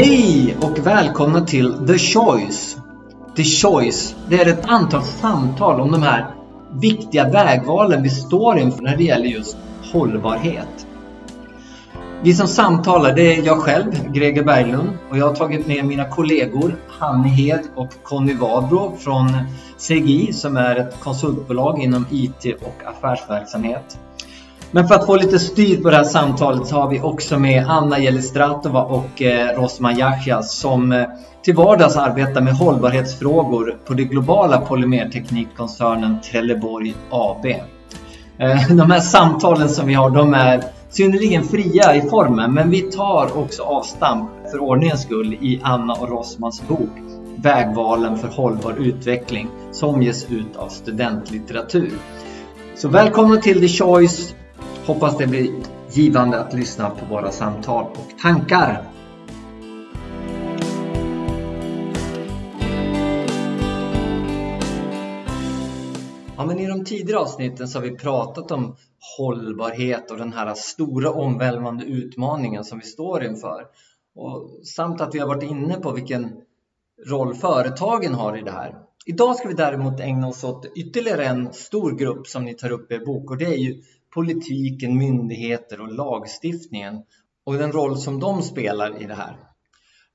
Hej och välkomna till The Choice. The Choice, det är ett antal samtal om de här viktiga vägvalen vi står inför när det gäller just hållbarhet. Vi som samtalar det är jag själv, Greger Berglund, och jag har tagit med mina kollegor Hanni Hed och Conny Wadbro från CGI som är ett konsultbolag inom IT och affärsverksamhet. Men för att få lite styr på det här samtalet så har vi också med Anna Jelistratova och eh, Rosman Yahya som eh, till vardags arbetar med hållbarhetsfrågor på det globala polymerteknikkoncernen Trelleborg AB. Eh, de här samtalen som vi har de är synnerligen fria i formen men vi tar också avstamp för ordningens skull i Anna och Rosmans bok Vägvalen för hållbar utveckling som ges ut av studentlitteratur. Så välkomna till The Choice Hoppas det blir givande att lyssna på våra samtal och tankar. Ja, men I de tidigare avsnitten så har vi pratat om hållbarhet och den här stora omvälvande utmaningen som vi står inför. Och samt att vi har varit inne på vilken roll företagen har i det här. Idag ska vi däremot ägna oss åt ytterligare en stor grupp som ni tar upp i er bok och det är ju politiken, myndigheter och lagstiftningen och den roll som de spelar i det här.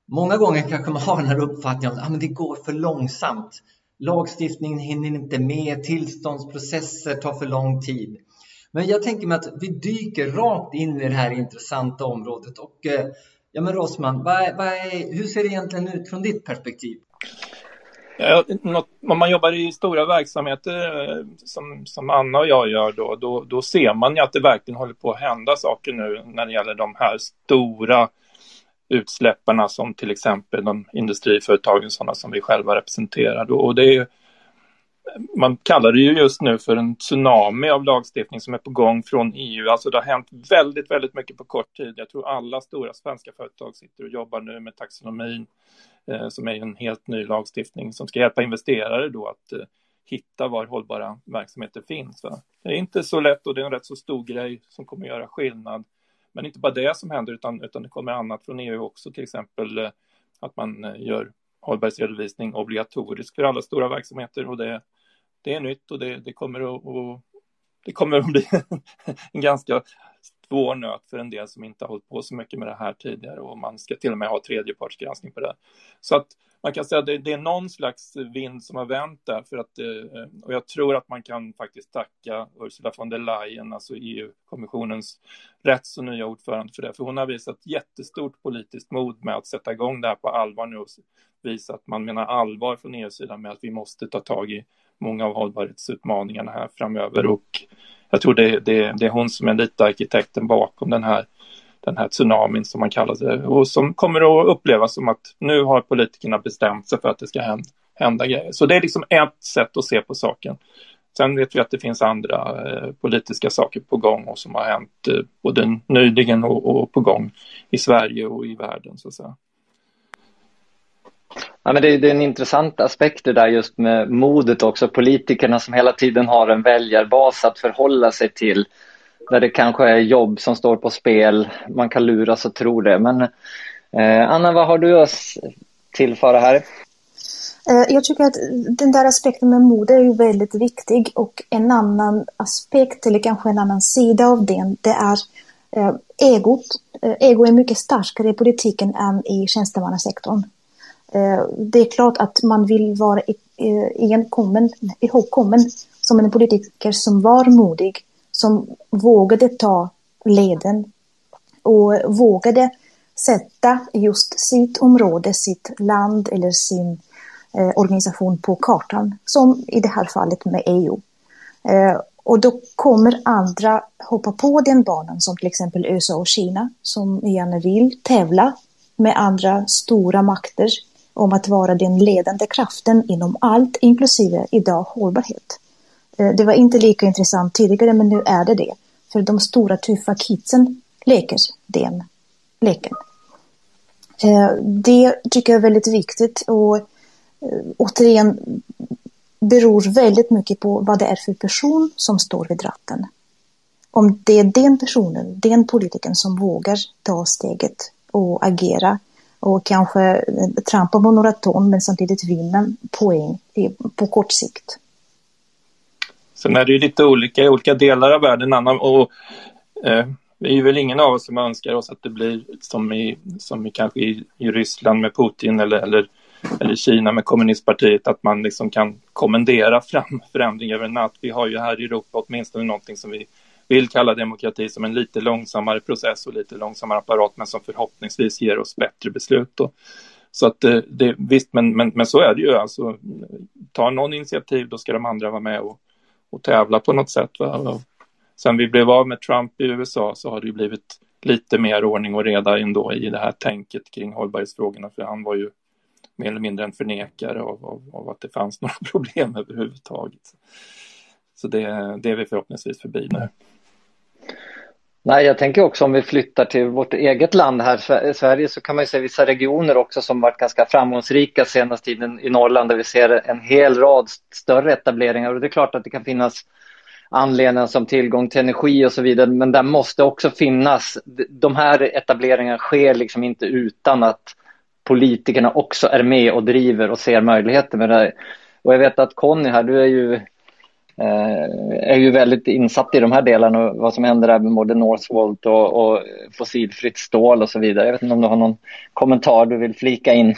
Många gånger kanske man har den här uppfattningen att ah, men det går för långsamt. Lagstiftningen hinner inte med, tillståndsprocesser tar för lång tid. Men jag tänker mig att vi dyker rakt in i det här intressanta området. Och, eh, ja, men Rosman, vad, vad är, hur ser det egentligen ut från ditt perspektiv? Om man jobbar i stora verksamheter eh, som, som Anna och jag gör då, då, då ser man ju att det verkligen håller på att hända saker nu när det gäller de här stora utsläpparna som till exempel de industriföretagen, sådana som vi själva representerar. Och det är, man kallar det ju just nu för en tsunami av lagstiftning som är på gång från EU. Alltså det har hänt väldigt, väldigt mycket på kort tid. Jag tror alla stora svenska företag sitter och jobbar nu med taxonomin Eh, Eh, som är en helt ny lagstiftning som ska hjälpa investerare då att eh, hitta var hållbara verksamheter finns. Va? Det är inte så lätt och det är en rätt så stor grej som kommer att göra skillnad. Men inte bara det som händer utan, utan det kommer annat från EU också, till exempel eh, att man gör hållbarhetsredovisning obligatorisk för alla stora verksamheter och det, det är nytt och det, det kommer att att det kommer att bli en ganska svår nöt för en del som inte har hållit på så mycket med det här tidigare och man ska till och med ha tredjepartsgranskning på det. Så att man kan säga att det, det är någon slags vind som har vänt där för att, eh, och jag tror att man kan faktiskt tacka Ursula von der Leyen, alltså EU-kommissionens rätt så nya ordförande för det, för hon har visat jättestort politiskt mod med att sätta igång det här på allvar nu och visa att man menar allvar från EU-sidan med att vi måste ta tag i många av hållbarhetsutmaningarna här framöver och jag tror det, det, det är hon som är lite arkitekten bakom den här, den här tsunamin som man kallar det och som kommer att upplevas som att nu har politikerna bestämt sig för att det ska hända, hända grejer. Så det är liksom ett sätt att se på saken. Sen vet vi att det finns andra eh, politiska saker på gång och som har hänt eh, både nyligen och, och, på gång i Sverige och i världen så att säga. Ja, men det, det, är en intressant aspekt det där just med modet också. Politikerna som hela tiden har en väljarbas att förhålla sig till. Där det kanske är jobb som står på spel. Man kan luras och tro det. Men eh, Anna, vad har du att tillföra här? Eh, jag tycker att den där aspekten med mod är ju väldigt viktig och en annan aspekt eller kanske en annan sida av den det är eh, egot. Eh, ego är mycket starkare i politiken än i tjänstemannasektorn. Eh, det är klart att man vill vara igenkommen, eh, ihågkommen som en politiker som var modig, som vågade ta leden och vågade sätta just sitt område, sitt land eller sin eh, organisation på kartan, som i det här fallet med EU. Eh, och då kommer andra hoppa på den banan, som till exempel USA och Kina, som gärna vill tävla med andra stora makter om att vara den ledande kraften inom allt, inklusive idag hållbarhet. Eh, det var inte lika intressant tidigare, men nu är det det. För de stora tuffa kidsen leker den leken. Eh, det tycker jag är väldigt viktigt och eh, återigen beror väldigt mycket på vad det är för person som står vid ratten. Om det är den personen, den politikern som vågar ta steget och agera och kanske eh, trampa på några ton men samtidigt vinna poäng på kort sikt. Sen är det ju lite olika i olika delar av världen. Anna, och, eh, det är väl ingen av oss som önskar oss att det blir som i, som i kanske i, i Ryssland med Putin eller, eller, eller Kina med kommunistpartiet, att man liksom kan kommendera fram förändring över en natt. Vi har ju här i Europa åtminstone någonting som vi vill kalla demokrati som en lite långsammare process och lite långsammare apparat, men som förhoppningsvis ger oss bättre beslut. Då. Så att eh, det, visst, men, men, men så är det ju. Alltså, tar någon initiativ, då ska de andra vara med och, och tävla på något sätt. Va? Sen vi blev av med Trump i USA så har det ju blivit lite mer ordning och reda ändå i det här tänket kring hållbarhetsfrågorna, för han var ju mer eller mindre en förnekare av, av, av att det fanns några problem överhuvudtaget. Så det, det är vi förhoppningsvis förbi nu. Nej, jag tänker också om vi flyttar till vårt eget land här, Sverige, så kan man ju se vissa regioner också som varit ganska framgångsrika senaste tiden i Norrland där vi ser en hel rad större etableringar och det är klart att det kan finnas anledningar som tillgång till energi och så vidare, men där måste också finnas, de här etableringarna sker liksom inte utan att politikerna också är med och driver och ser möjligheter med det här. Och jag vet att Conny här, du är ju Eh, är ju väldigt insatt i de här delarna och vad som händer där med både Northvolt och, och fossilfritt stål och så vidare. Jag vet inte om du har någon kommentar du vill flika in?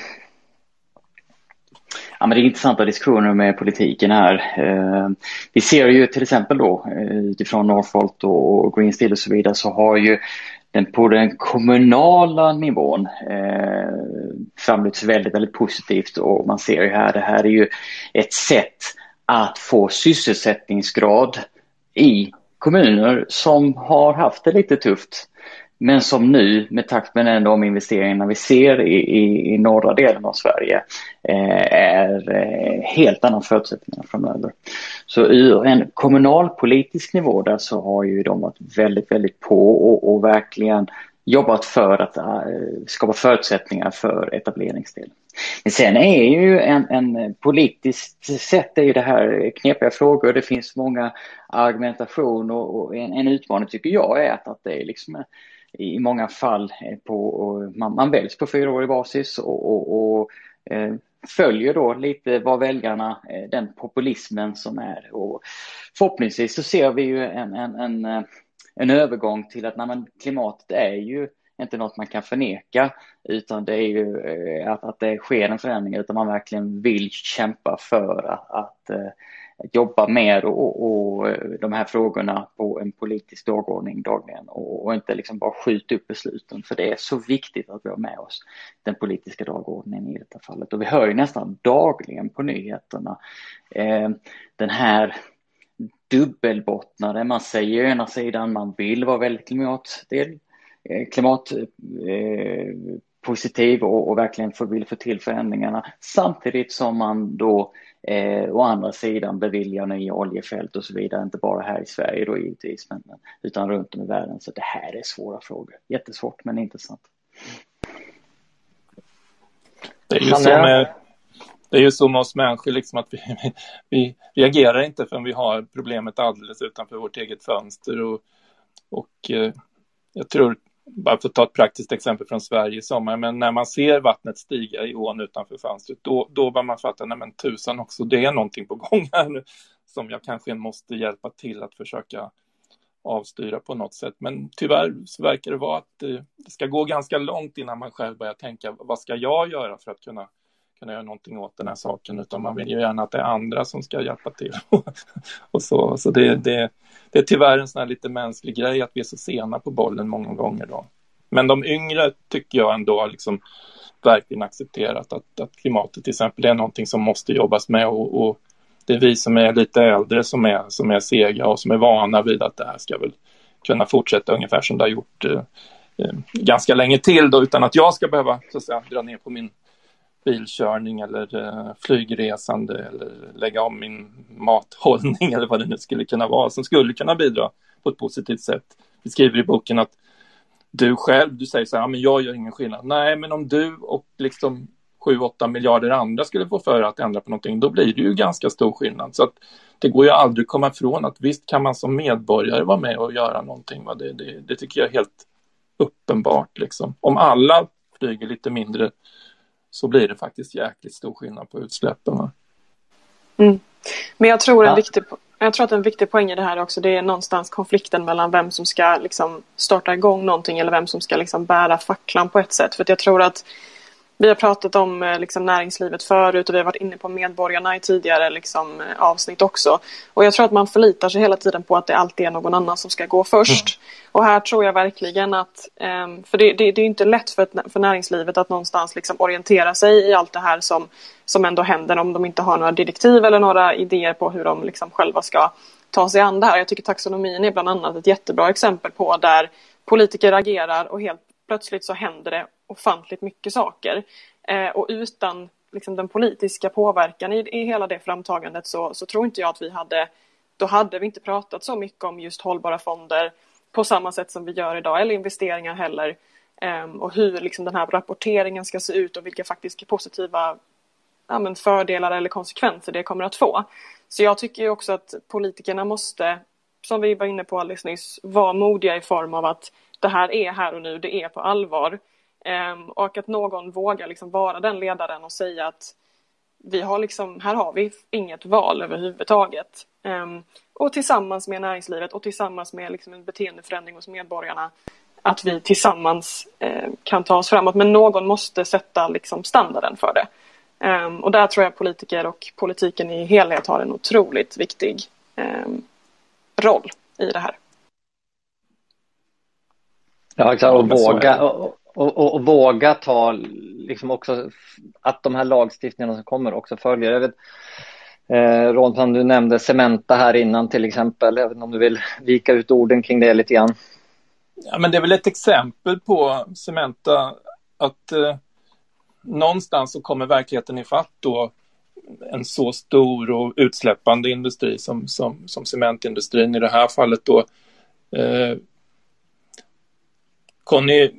Ja, men det är intressanta diskussioner med politiken här. Eh, vi ser ju till exempel då eh, utifrån Northvolt och Green Steel och så vidare så har ju den på den kommunala nivån eh, framlyfts väldigt, väldigt positivt och man ser ju här, det här är ju ett sätt att få sysselsättningsgrad i kommuner som har haft det lite tufft. Men som nu med takt med de investeringarna vi ser i, i, i norra delen av Sverige eh, är eh, helt andra förutsättningar framöver. Så ur en kommunalpolitisk nivå där så har ju de varit väldigt, väldigt på och, och verkligen jobbat för att eh, skapa förutsättningar för etableringsdel. Men sen är ju en, en politiskt sett är ju det här knepiga frågor. Det finns många argumentation och, och en, en, utmaning tycker jag är att, att det är liksom eh, i många fall på, man, man väljs på fyraårig basis och, och, och eh, följer då lite vad väljarna, eh, den populismen som är. Och förhoppningsvis så ser vi ju en, en, en en övergång till att nej, klimatet är ju inte något man kan förneka utan det är ju eh, att, att det sker en förändring utan man verkligen vill kämpa för att, att, eh, jobba med och, och, eh, de här frågorna på en politisk dagordning dagligen och, och, inte liksom bara skjuta upp besluten för det är så viktigt att vi har med oss den politiska dagordningen i detta fallet. Och vi hör ju nästan dagligen på nyheterna eh, den här dubbelbottnade. Man säger å ena sidan man vill vara väldigt klimatdel, eh, klimatpositiv eh, och, och verkligen vill få till förändringarna samtidigt som man då eh, å andra sidan beviljar nya oljefält och så vidare, inte bara här i Sverige då givetvis, men, utan runt om i världen. Så det här är svåra frågor. Jättesvårt men intressant. Det är ju så med det är ju så med oss människor, liksom att vi, vi, reagerar inte förrän vi har problemet alldeles utanför vårt eget fönster. Och, och eh, jag tror, bara för att ta ett praktiskt exempel från Sverige i sommar, men när man ser vattnet stiga i ån utanför fönstret, då, då bör man fatta, nej men tusan också, det är någonting på gång här nu som jag kanske måste hjälpa till att försöka avstyra på något sätt. Men tyvärr så verkar det vara att eh, det ska gå ganska långt innan man själv börjar tänka, vad ska jag göra för att kunna kunna göra någonting åt den här saken, utan man vill ju gärna att det är andra som ska hjälpa till. och så så det, det, det är tyvärr en sån här lite mänsklig grej att vi är så sena på bollen många gånger. Då. Men de yngre tycker jag ändå har liksom verkligen accepterat att, att klimatet till exempel är någonting som måste jobbas med och, och det är vi som är lite äldre som är, som är sega och som är vana vid att det här ska väl kunna fortsätta ungefär som det har gjort eh, eh ganska länge till då, utan att jag ska behöva så att säga, dra ner på min bilkörning eller eh, flygresande eller lägga om min mathållning eller vad det nu skulle kunna vara som skulle kunna bidra på ett positivt sätt. Vi skriver i boken att du själv, du säger så här, ja, men jag gör ingen skillnad. Nej, men om du och liksom 7-8 miljarder andra skulle få för att ändra på någonting, då blir det ju ganska stor skillnad. Så att det går ju aldrig att komma ifrån att visst kan man som medborgare vara med och göra någonting. Va? Det, det, det tycker jag är helt uppenbart. Liksom. Om alla flyger lite mindre så blir det faktiskt jäkligt stor skillnad på utsläppen. Mm. Men jag tror, en ja. viktig, jag tror att en viktig poäng i det här också det är någonstans konflikten mellan vem som ska liksom starta igång någonting eller vem som ska liksom bära facklan på ett sätt. För jag tror att vi har pratat om eh, liksom, näringslivet förut och vi har varit inne på medborgarna i tidigare liksom, eh, avsnitt också. Och jag tror att man förlitar sig hela tiden på att det alltid är någon annan som ska gå först. Mm. Och här tror jag verkligen att, um, för det, det, det, är inte lätt för, för näringslivet att någonstans liksom orientera sig i allt det här som, som ändå händer om de inte har några direktiv eller några idéer på hur de liksom själva ska ta sig an det här. Jag tycker taxonomin är bland annat ett jättebra exempel på där politiker agerar och helt plötsligt så händer det ofantligt mycket saker. Eh, och utan liksom, den politiska påverkan i, i hela det framtagandet så, så tror inte jag att vi hade, då hade vi inte pratat så mycket om just hållbara fonder på samma sätt som vi gör idag, eller investeringar heller. Eh, och hur liksom, den här rapporteringen ska se ut och vilka faktiska positiva ja, men fördelar eller konsekvenser det kommer att få. Så jag tycker också att politikerna måste, som vi var inne på alldeles nyss, vara modiga i form av att det här är här och nu, det är på allvar. Um, och att någon vågar liksom vara den ledaren och säga att vi har liksom, här har vi inget val överhuvudtaget. Um, och tillsammans med näringslivet och tillsammans med liksom en beteendeförändring hos medborgarna att vi tillsammans eh, kan ta oss framåt. Men någon måste sätta liksom standarden för det. Um, och där tror jag politiker och politiken i helhet har en otroligt viktig roll i det här. Ja, exakt. Och våga, och, och, och, och, våga ta, liksom också, att de här lagstiftningarna som kommer också följer. Jag vet, eh, Ron, du nämnde Cementa här innan till exempel. Jag vet inte om du vill vika ut orden kring det lite grann. Ja, men det är väl ett exempel på Cementa att eh, någonstans så kommer verkligheten ifatt då en så stor och utsläppande industri som, som, som cementindustrin i det här fallet då. Eh, Conny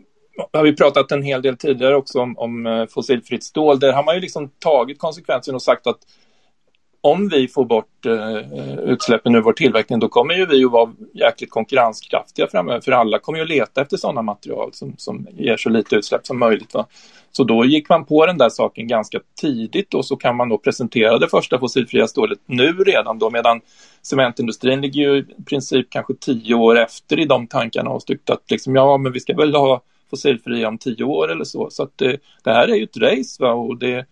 har vi pratat en hel del tidigare också om, om eh, fossilfritt stål. Där har man ju liksom tagit konsekvensen och sagt att om vi får bort eh, eh, utsläppen ur vår tillverkning då kommer ju vi att vara jäkligt konkurrenskraftiga framöver för alla kommer ju att leta efter sådana material som, som ger så lite utsläpp som möjligt. Va? Så då gick man på den där saken ganska tidigt och så kan man då presentera det första fossilfria stålet nu redan då medan cementindustrin ligger ju i princip kanske tio år efter i de tankarna och tyckt att liksom, ja men vi ska väl ha fossilfria om tio år eller så. Så att det, det här är ju ett race va? och det,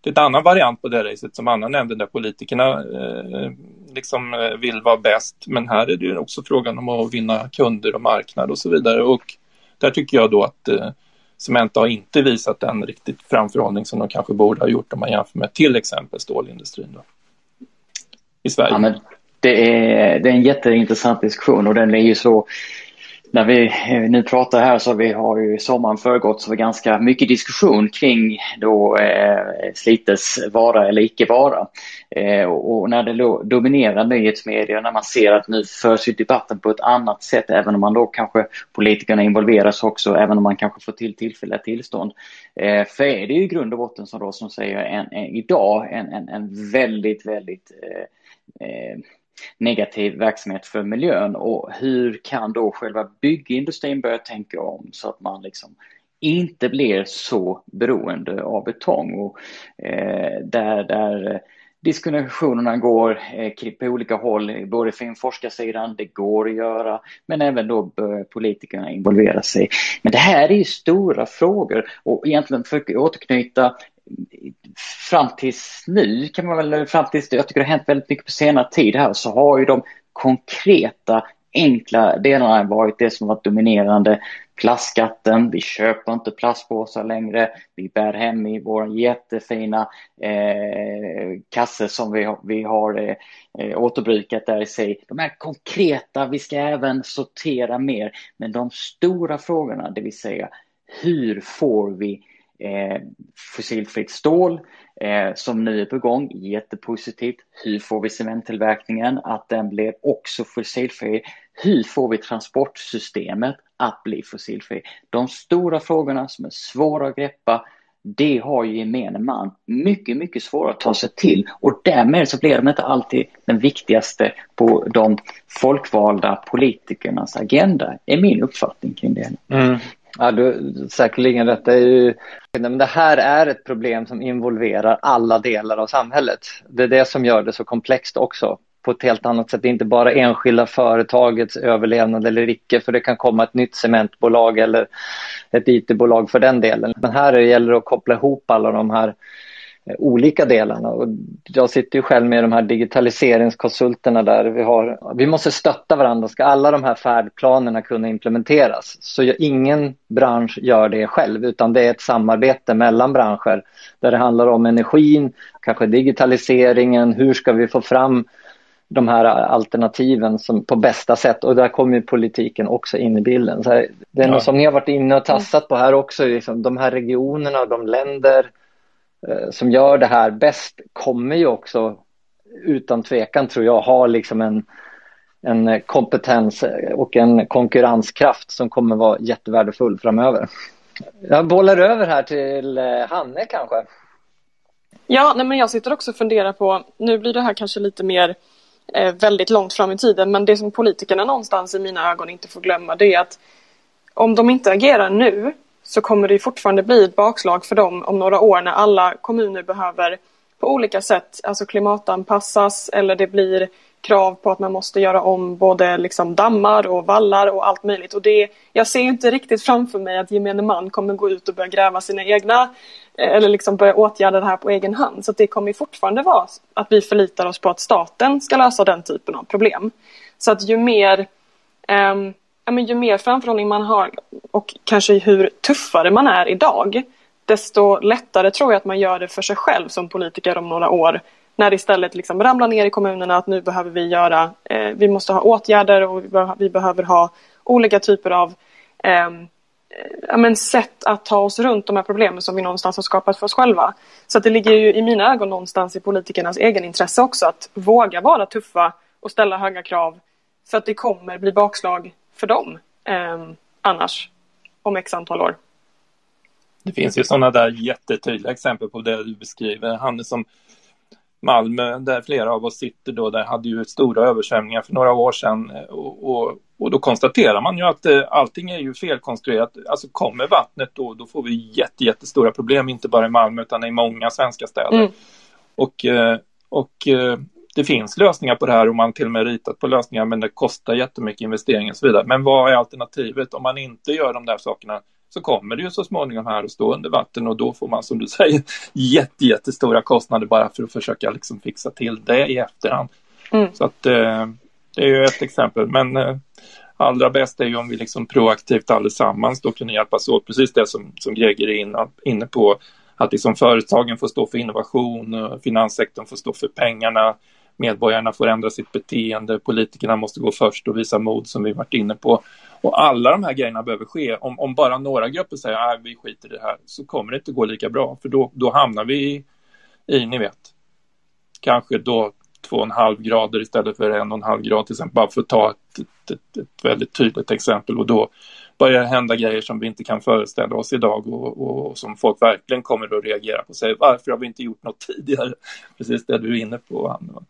det är en annan variant på det racet som Anna nämnde där politikerna eh, liksom eh, vill vara bäst. Men här är det ju också frågan om att vinna kunder och marknad och så vidare. Och där tycker jag då att eh, Cementa har inte visat den riktigt framförhållning som de kanske borde ha gjort om man jämför med till exempel stålindustrin då, i Sverige. Ja, men det, är, det är en jätteintressant diskussion och den är ju så när vi eh, nu pratar här så vi har ju sommaren föregått så ganska mycket diskussion kring då eh, Slites vara eller icke vara. Eh, och när det då dominerar nyhetsmedia, när man ser att nu förs ju debatten på ett annat sätt, även om man då kanske politikerna involveras också, även om man kanske får till tillfälliga tillstånd. Eh, för är det ju i grund och botten som då som säger en, en, idag en, en, en väldigt, väldigt eh, eh negativ verksamhet för miljön och hur kan då själva byggindustrin börja tänka om så att man liksom inte blir så beroende av betong och eh, där, där eh, diskussionerna går eh, på olika håll, både från forskarsidan, det går att göra, men även då bör politikerna involvera sig. Men det här är ju stora frågor och egentligen för att återknyta fram tills nu kan man väl, fram tills jag tycker det har hänt väldigt mycket på senare tid här, så har ju de konkreta enkla delarna varit det som varit dominerande. Plastskatten, vi köper inte plastpåsar längre, vi bär hem i vår jättefina eh, kasse som vi, vi har eh, återbrukat där i sig. De här konkreta, vi ska även sortera mer, men de stora frågorna, det vill säga hur får vi eh, fossilfritt stål eh, som nu är på gång, jättepositivt. Hur får vi cementtillverkningen att den blir också fossilfri? Hur får vi transportsystemet att bli fossilfri? De stora frågorna som är svåra att greppa, det har ju gemene man mycket, mycket svårare att ta sig till och därmed så blir de inte alltid den viktigaste på de folkvalda politikernas agenda, är min uppfattning kring det. Mm. Ja, du, säkerligen. Detta är ju, men det här är ett problem som involverar alla delar av samhället. Det är det som gör det så komplext också på ett helt annat sätt. Det är inte bara enskilda företagets överlevnad eller icke, för det kan komma ett nytt cementbolag eller ett IT-bolag för den delen. Men här gäller det att koppla ihop alla de här olika delarna. Och jag sitter ju själv med de här digitaliseringskonsulterna där vi har, vi måste stötta varandra. Ska alla de här färdplanerna kunna implementeras så ingen bransch gör det själv utan det är ett samarbete mellan branscher där det handlar om energin, kanske digitaliseringen, hur ska vi få fram de här alternativen som, på bästa sätt och där kommer politiken också in i bilden. Så det är ja. något som ni har varit inne och tassat på här också, liksom, de här regionerna och de länder Eh, som gör det här bäst kommer ju också utan tvekan tror jag ha liksom en, en kompetens och en konkurrenskraft som kommer vara jättevärdefull framöver. Jag bollar över här till eh, Hanne kanske. Ja, nej men jag sitter också och funderar på, nu blir det här kanske lite mer eh, väldigt långt fram i tiden, men det som politikerna någonstans i mina ögon inte får glömma det är att om de inte agerar nu så kommer det fortfarande bli ett bakslag för dem om några år när alla kommuner behöver på olika sätt alltså klimatanpassas eller det blir krav på att man måste göra om både liksom dammar och vallar och allt möjligt. Och det, jag ser inte riktigt framför mig att gemene man kommer gå ut och börja gräva sina egna eh, eller liksom börja åtgärda det här på egen hand. Så det kommer fortfarande vara att vi förlitar oss på att staten ska lösa den typen av problem. Så att ju mer um, ja, men ju mer framförhållning man har och kanske hur tuffare man är idag desto lättare tror jag att man gör det för sig själv som politiker om några år när det istället liksom ramlar ner i kommunerna att nu behöver vi göra, eh, vi måste ha åtgärder och vi, be vi behöver ha olika typer av eh, ja, men sätt att ta oss runt de här problemen som vi någonstans har skapat för oss själva. Så det ligger ju i mina ögon någonstans i politikernas egen intresse också att våga vara tuffa och ställa höga krav för att det kommer bli bakslag för dem eh, annars om x antal år. Det finns ju sådana där jättetydliga exempel på det du beskriver. Han som Malmö, där flera av oss sitter då, där hade ju stora översvämningar för några år sedan och, och, och då konstaterar man ju att eh, allting är ju felkonstruerat. Alltså kommer vattnet då, då får vi jätte, jättestora problem, inte bara i Malmö utan i många svenska städer. Mm. Och, eh, och eh, det finns lösningar på det här och man till och med ritat på lösningar men det kostar jättemycket investeringar och så vidare. Men vad är alternativet? Om man inte gör de där sakerna så kommer det ju så småningom här att stå under vatten och då får man som du säger jätte, jättestora kostnader bara för att försöka liksom fixa till det i efterhand. Mm. Så att eh, det är ju ett exempel. Men eh, allra bäst är ju om vi liksom proaktivt allesammans då kunde hjälpas åt. Precis det som, som Greger är inne på. Att liksom företagen får stå för innovation, finanssektorn får stå för pengarna, medborgarna får ändra sitt beteende, politikerna måste gå först och visa mod som vi varit inne på. Och alla de här grejerna behöver ske. Om, om bara några grupper säger att vi skiter i det här så kommer det inte gå lika bra för då, då hamnar vi i, i, ni vet, kanske då två och en halv grader istället för en och en halv grad till exempel, bara för att ta ett, ett, ett, ett väldigt tydligt exempel och då börjar det hända grejer som vi inte kan föreställa oss idag och, och, och som folk verkligen kommer att reagera på och säga varför har vi inte gjort något tidigare? Precis det du är inne på, Anna.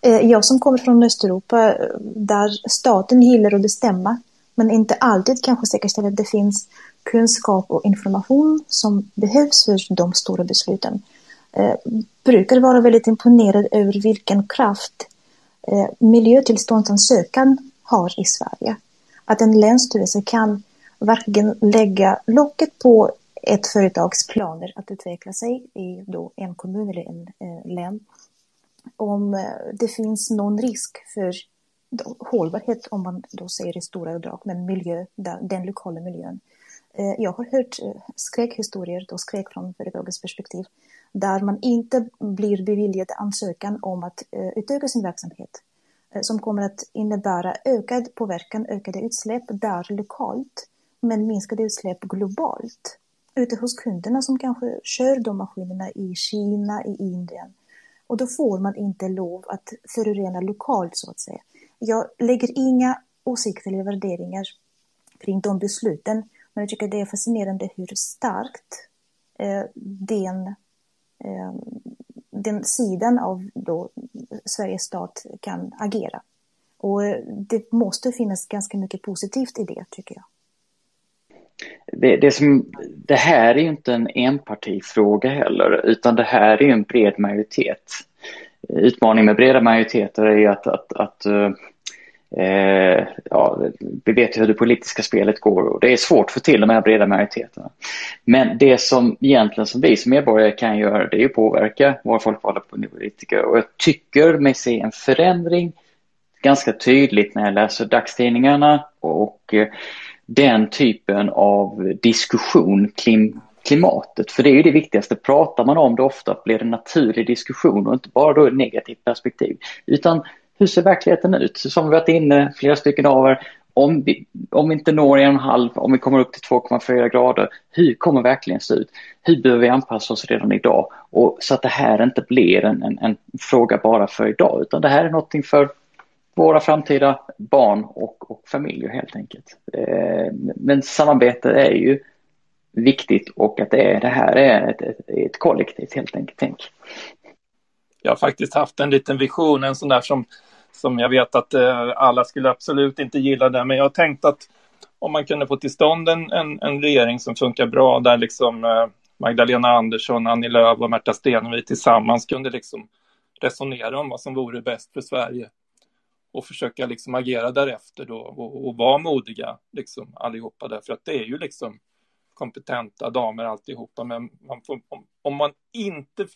Eh, jag som kommer från Östeuropa eh, där staten gillar att bestämma men inte alltid kanske säkerställer att det finns kunskap och information som behövs för de stora besluten. Eh, brukar vara väldigt imponerad över vilken kraft eh, miljötillståndsansökan har i Sverige. Att en länsstyrelse kan verkligen lägga locket på ett företags planer att utveckla sig i då en kommun eller en eh, län om eh, det finns någon risk för hållbarhet, om man då säger i stora drag, men miljö, den lokala miljön. Eh, jag har hört eh, skräckhistorier, då skräck från företagets perspektiv, där man inte blir beviljad ansökan om att utöka sin verksamhet, som kommer att innebära ökad påverkan, ökade utsläpp där lokalt, men minskade utsläpp globalt. Ute hos kunderna som kanske kör de maskinerna i Kina, i Indien, och då får man inte lov att förorena lokalt så att säga. Jag lägger inga åsikter eller värderingar kring de besluten, men jag tycker det är fascinerande hur starkt eh, den, eh, den sidan av då Sveriges stat kan agera. Och eh, det måste finnas ganska mycket positivt i det, tycker jag det, det, som, det här är ju inte en enpartifråga heller, utan det här är en bred majoritet. Utmaningen med breda majoriteter är ju att, att, att eh, eh ja, vi vet hur det politiska spelet går och det är svårt att få till de här breda majoriteterna. Men det som egentligen som vi som medborgare kan göra det är att påverka våra folkvalda politiker och jag tycker mig se en förändring ganska tydligt när jag läser dagstidningarna och eh, den typen av diskussion kring klimatet. För det är ju det viktigaste. Pratar man om det ofta blir det en naturlig diskussion och inte bara då ett negativt perspektiv. Utan hur ser verkligheten ut? Som vi varit inne, flera stycken av er, om vi, om vi inte når en och en halv, om vi kommer upp till 2,4 grader, hur kommer verkligen se ut? Hur behöver vi anpassa oss redan idag? Och så att det här inte blir en, en, en fråga bara för idag, utan det här är någonting för våra framtida barn och, och familjer helt enkelt. Eh, men samarbete är ju viktigt och att det, är, det här är ett, ett, ett kollektivt helt enkelt. Tänk. Jag har faktiskt haft en liten vision, en sån där som, som jag vet att eh, alla skulle absolut inte gilla det, men jag har tänkt att om man kunde få till stånd en, en, en regering som funkar bra där liksom eh, Magdalena Andersson, Annie Lööf och Märta Stenevi tillsammans kunde liksom resonera om vad som vore bäst för Sverige och försöka liksom agera därefter då och, och vara modiga liksom allihopa. Därför att det är ju liksom kompetenta damer alltihopa. Men man får, om, om, man inte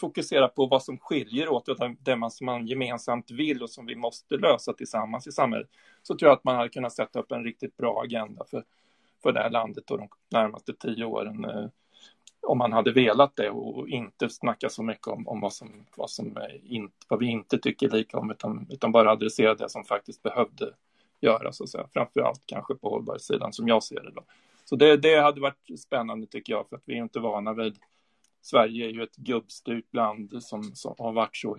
fokuserar på vad som skiljer åt utan det man, som man gemensamt vill och som vi måste lösa tillsammans i samhället så tror jag att man hade kunnat sätta upp en riktigt bra agenda för, för det här landet och de närmaste tio åren eh, om man hade velat det och inte snacka så mycket om, om vad, som, vad, som in, vad vi inte tycker lika om utan, utan bara adressera det som faktiskt behövde göras. Så att Framför allt kanske på hållbarhetssidan som jag ser det. Då. Så det, det hade varit spännande tycker jag för att vi är inte vana vid Sverige är ju ett gubbstyrt land som, som har varit så.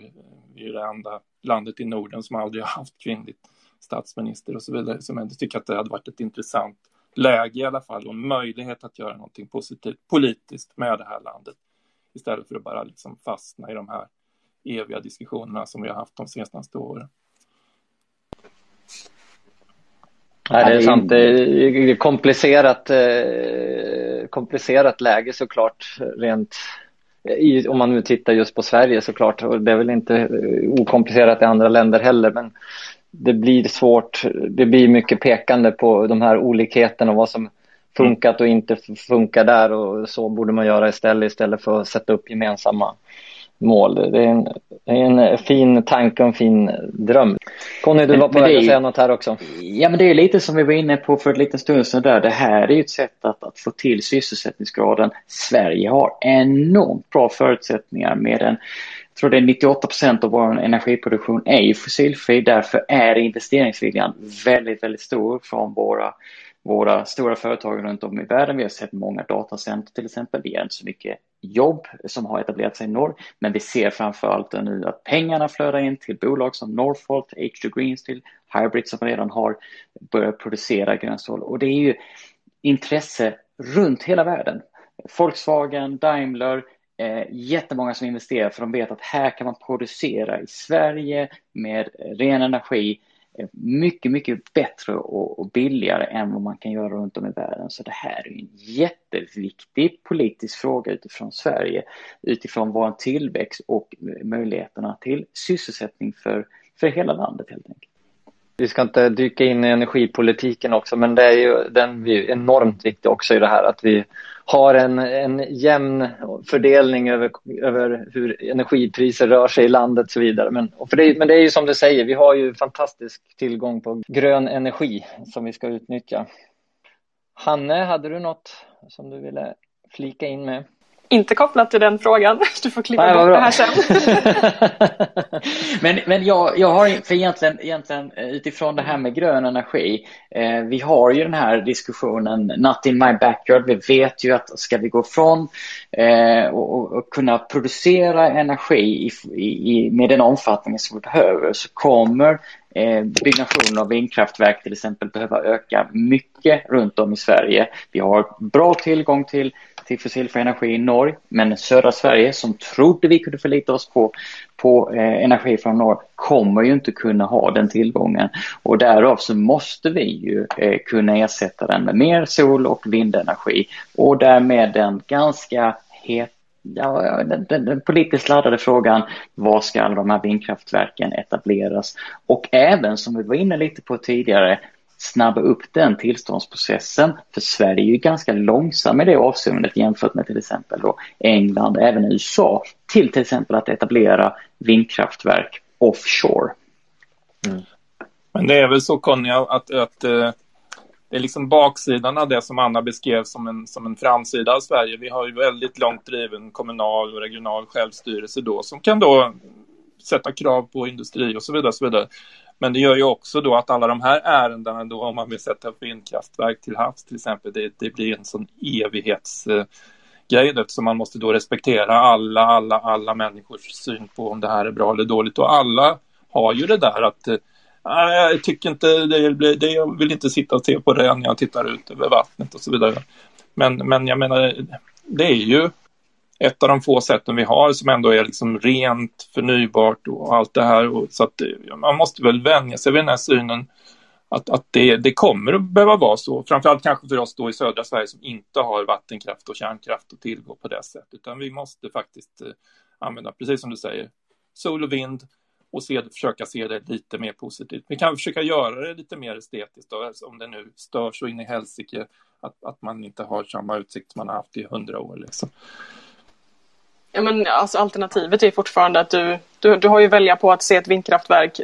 Vi är det enda landet i Norden som aldrig har haft kvinnligt statsminister och så vidare. Så jag tycker att det hade varit ett intressant läge i alla fall och en möjlighet att göra någonting positivt politiskt med det här landet istället för att bara liksom fastna i de här eviga diskussionerna som vi har haft de senaste åren. Nej, det är sant. Det är komplicerat, eh, komplicerat läge såklart rent om man nu tittar just på Sverige såklart. Och det är väl inte eh, okomplicerat i andra länder heller. Men det blir svårt. Det blir mycket pekande på de här olikheterna och vad som funkat och inte funkar där och så borde man göra istället istället för att sätta upp gemensamma mål. Det är en, en fin tanke och en fin dröm. Conny, du var på väg att säga något här också. Ja, men det är lite som vi var inne på för en liten stund sedan där. Det här är ju ett sätt att, att få till sysselsättningsgraden. Sverige har enormt bra förutsättningar med en jag tror det är 98 procent av vår energiproduktion är ju fossilfri. Därför är investeringsviljan väldigt, väldigt stor från våra, våra stora företag runt om i världen. Vi har sett många datacenter till exempel. Det är inte så mycket jobb som har etablerat sig i norr. Men vi ser framför allt nu att pengarna flödar in till bolag som Northvolt, H2 Green Steel, Hybrid som redan har börjat producera grön stål. Och det är ju intresse runt hela världen. Volkswagen, Daimler, eh, jättemånga som investerar för de vet att här kan man producera i Sverige med ren energi eh, mycket, mycket bättre och, och, billigare än vad man kan göra runt om i världen. Så det här är en jätteviktig politisk fråga utifrån Sverige, utifrån vår tillväxt och möjligheterna till sysselsättning för, för hela landet helt enkelt. Vi ska inte dyka in i energipolitiken också, men det är ju den är enormt viktig också i det här att vi har en, en jämn fördelning över, över hur energipriser rör sig i landet och så vidare. Men, och det, men det är ju som du säger, vi har ju fantastisk tillgång på grön energi som vi ska utnyttja. Hanne, hade du något som du ville flika in med? Inte kopplat till den frågan. Du får klippa bort det här sen. men men jag, jag har för egentligen, egentligen eh, utifrån det här med grön energi. Eh, vi har ju den här diskussionen not in my backyard. Vi vet ju att ska vi gå från eh, och, och, kunna producera energi i, i, med den omfattning som vi behöver så kommer eh, byggnationen av vindkraftverk till exempel behöva öka mycket runt om i Sverige. Vi har bra tillgång till till fossilfri energi i norr, men södra Sverige som trodde vi kunde förlita oss på, på eh, energi från norr kommer ju inte kunna ha den tillgången och därav så måste vi ju eh, kunna ersätta den med mer sol och vindenergi och därmed den ganska het ja, den, den, den politiskt laddade frågan, var ska alla de här vindkraftverken etableras? Och även, som vi var inne lite på tidigare, snabba upp den tillståndsprocessen. För Sverige är ju ganska långsam i det avseendet jämfört med till exempel då England, även USA, till till exempel att etablera vindkraftverk offshore. Mm. Men det är väl så Conny att, att, att det är liksom baksidan av det som Anna beskrev som en, som en framsida av Sverige. Vi har ju väldigt långt driven kommunal och regional självstyrelse då som kan då sätta krav på industri och så vidare. Och så vidare. Men det gör ju också då att alla de här ärendena då om man vill sätta upp vindkraftverk till havs till exempel, det, det blir en sån evighetsgrej eh, eftersom man måste då respektera alla, alla, alla människors syn på om det här är bra eller dåligt och alla har ju det där att eh, jag tycker inte, det, det, jag vill inte sitta och se på det när jag tittar ut över vattnet och så vidare. Men, men jag menar, det är ju ett av de få sätten vi har som ändå är liksom rent, förnybart och allt det här. Och, så att eh, man måste väl vänja sig vid den här synen att, att det, det kommer att behöva vara så. Framförallt kanske för oss då i södra Sverige som inte har vattenkraft och kärnkraft att tillgå på det sättet. Utan vi måste faktiskt eh, använda, precis som du säger, sol och vind och se, försöka se det lite mer positivt. Vi kan försöka göra det lite mer estetiskt då, alltså om det nu stör så in i helsike att, att man inte har samma utsikt som man har haft i hundra år. Liksom. Ja, men alltså, alternativet är fortfarande att du, du, du har ju välja på att se ett vindkraftverk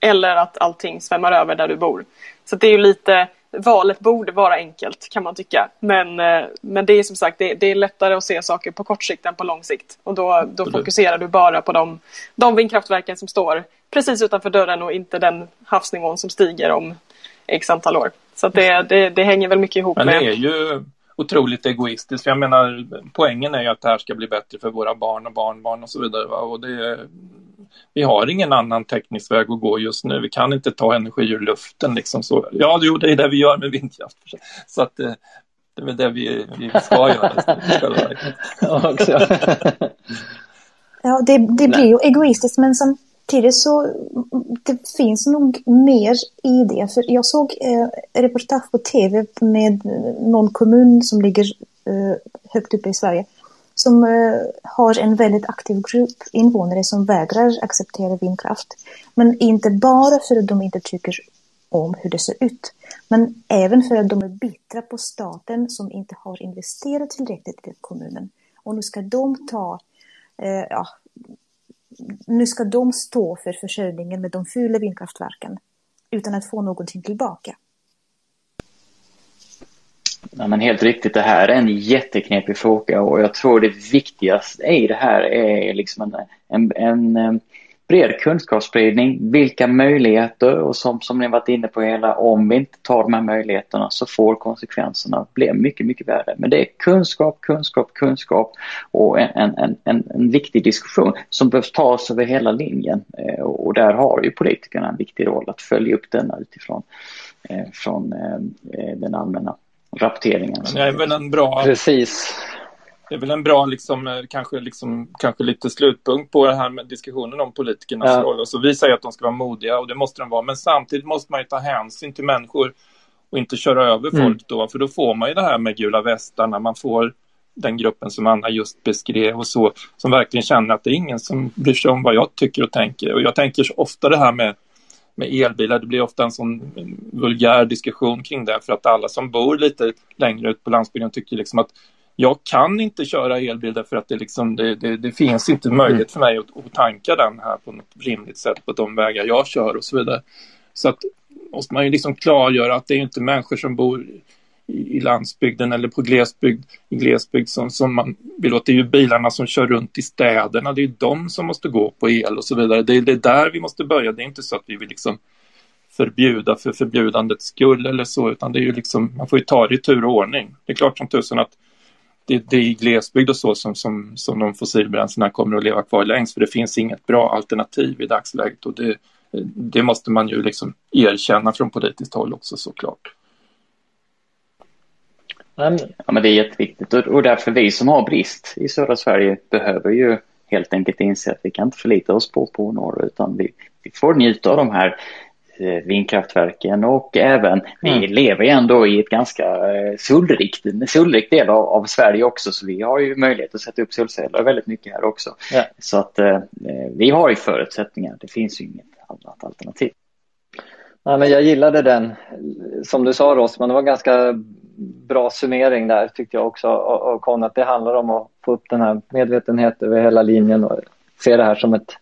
eller att allting svämmar över där du bor. Så det är ju lite, valet borde vara enkelt kan man tycka. Men, eh, men det är som sagt, det, det, är lättare att se saker på kort sikt än på lång sikt. Och då, då fokuserar du bara på de, de vindkraftverken som står precis utanför dörren och inte den havsnivån som stiger om x antal år. Så det, det, det hänger väl mycket ihop men med... det är ju otroligt egoistiskt. För jag menar, poängen är ju att det här ska bli bättre för våra barn och barnbarn och så vidare. Va? Och det, vi har ingen annan teknisk väg att gå just nu. Vi kan inte ta energi ur luften. Liksom så. Ja, jo, det är det vi gör med vindkraft. Så att eh, det är det vi, vi ska göra. ja, det, det blir ju egoistiskt, men som samtidigt så det finns nog mer i det. För jag såg eh, reportage på tv med någon kommun som ligger eh, högt uppe i Sverige som eh, har en väldigt aktiv grupp invånare som vägrar acceptera vindkraft. Men inte bara för att de inte tycker om hur det ser ut, men även för att de är bittra på staten som inte har investerat tillräckligt i kommunen. Och nu ska de ta eh, ja, nu ska de stå för försörjningen med de fula vindkraftverken utan att få någonting tillbaka. Ja, men helt riktigt, det här är en jätteknepig fråga och jag tror det viktigaste i det här är liksom en, en, en bred kunskapsspridning, vilka möjligheter och som, som ni varit inne på hela, om vi inte tar de här möjligheterna så får konsekvenserna bli mycket, mycket värre. Men det är kunskap, kunskap, kunskap och en, en, en, en viktig diskussion som behövs tas över hela linjen. Eh, och där har ju politikerna en viktig roll att följa upp denna utifrån eh, från eh, den allmänna rapporteringen. Men det är väl en bra... Precis det är väl en bra, liksom, eh, kanske, liksom, kanske lite slutpunkt på det här med diskussionen om politikernas ja. roll. Alltså, vi säger att de ska vara modiga och det måste de vara, men samtidigt måste man ju ta hänsyn till människor och inte köra över mm. folk då, för då får man ju det här med gula västarna, man får den gruppen som Anna just beskrev och så, som verkligen känner att det är ingen som bryr sig om vad jag tycker och tänker. Och jag tänker så ofta det här med, med elbilar, det blir ofta en sån vulgär diskussion kring det, för att alla som bor lite längre ut på landsbygden tycker liksom att jag kan inte köra elbil därför att det, liksom, det, det, det finns inte möjlighet för mig att, att, tanka den här på något rimligt sätt på de vägar jag kör och så vidare. Så att måste man ju liksom klargöra att det är inte människor som bor i, i landsbygden eller på glesbygd, i glesbygd som, som man vill åt. Det är ju bilarna som kör runt i städerna, det är de som måste gå på el och så vidare. Det är, det är där vi måste börja. Det är inte så att vi vill liksom förbjuda för förbjudandets skull eller så, utan det är ju liksom, man får ju ta det i tur och ordning. Det är klart som tusen att det, det är i glesbygd och så som, som, som de fossilbränslena kommer att leva kvar längst för det finns inget bra alternativ i dagsläget och det, det måste man ju liksom erkänna från politiskt håll också såklart. Ja, men det är jätteviktigt och därför vi som har brist i södra Sverige behöver ju helt enkelt inse att vi kan inte förlita oss på, på norr utan vi, vi får njuta av de här vindkraftverken och även mm. vi lever ju ändå i ett ganska eh, solrikt, solrikt del av, av, Sverige också så vi har ju möjlighet att sätta upp solceller väldigt mycket här också. Ja. Så att eh, vi har ju förutsättningar, det finns ju inget annat alternativ. Ja, men jag gillade den, som du sa Rosman, det var ganska bra summering där tyckte jag också av Con, att det handlar om att få upp den här medvetenheten över hela linjen och se det här som ett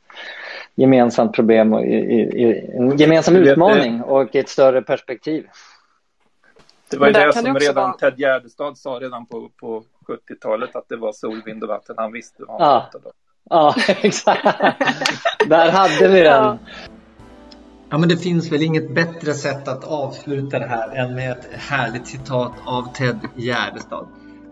gemensamt problem och i, i, en gemensam utmaning och i ett större perspektiv. Det var ju det som redan vara... Ted Gärdestad sa redan på, på 70-talet att det var sol, vind och vatten. Han visste vad han ja. pratade om. Ja, exakt. Där hade vi den. Ja. Ja, men det finns väl inget bättre sätt att avsluta det här än med ett härligt citat av Ted Gärdestad.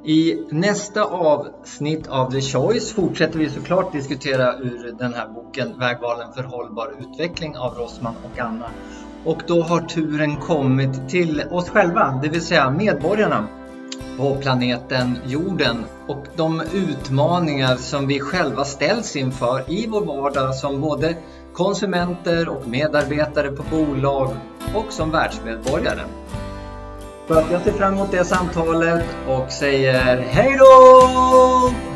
I nästa avsnitt av The Choice fortsätter vi såklart diskutera ur den här boken Vägvalen för hållbar utveckling av Rossman och Anna. Och då har turen kommit till oss själva, det vill säga medborgarna på planeten jorden och de utmaningar som vi själva ställs inför i vår vardag som både konsumenter och medarbetare på bolag och som världsmedborgare. Så att jag ser fram emot det samtalet och säger hej då!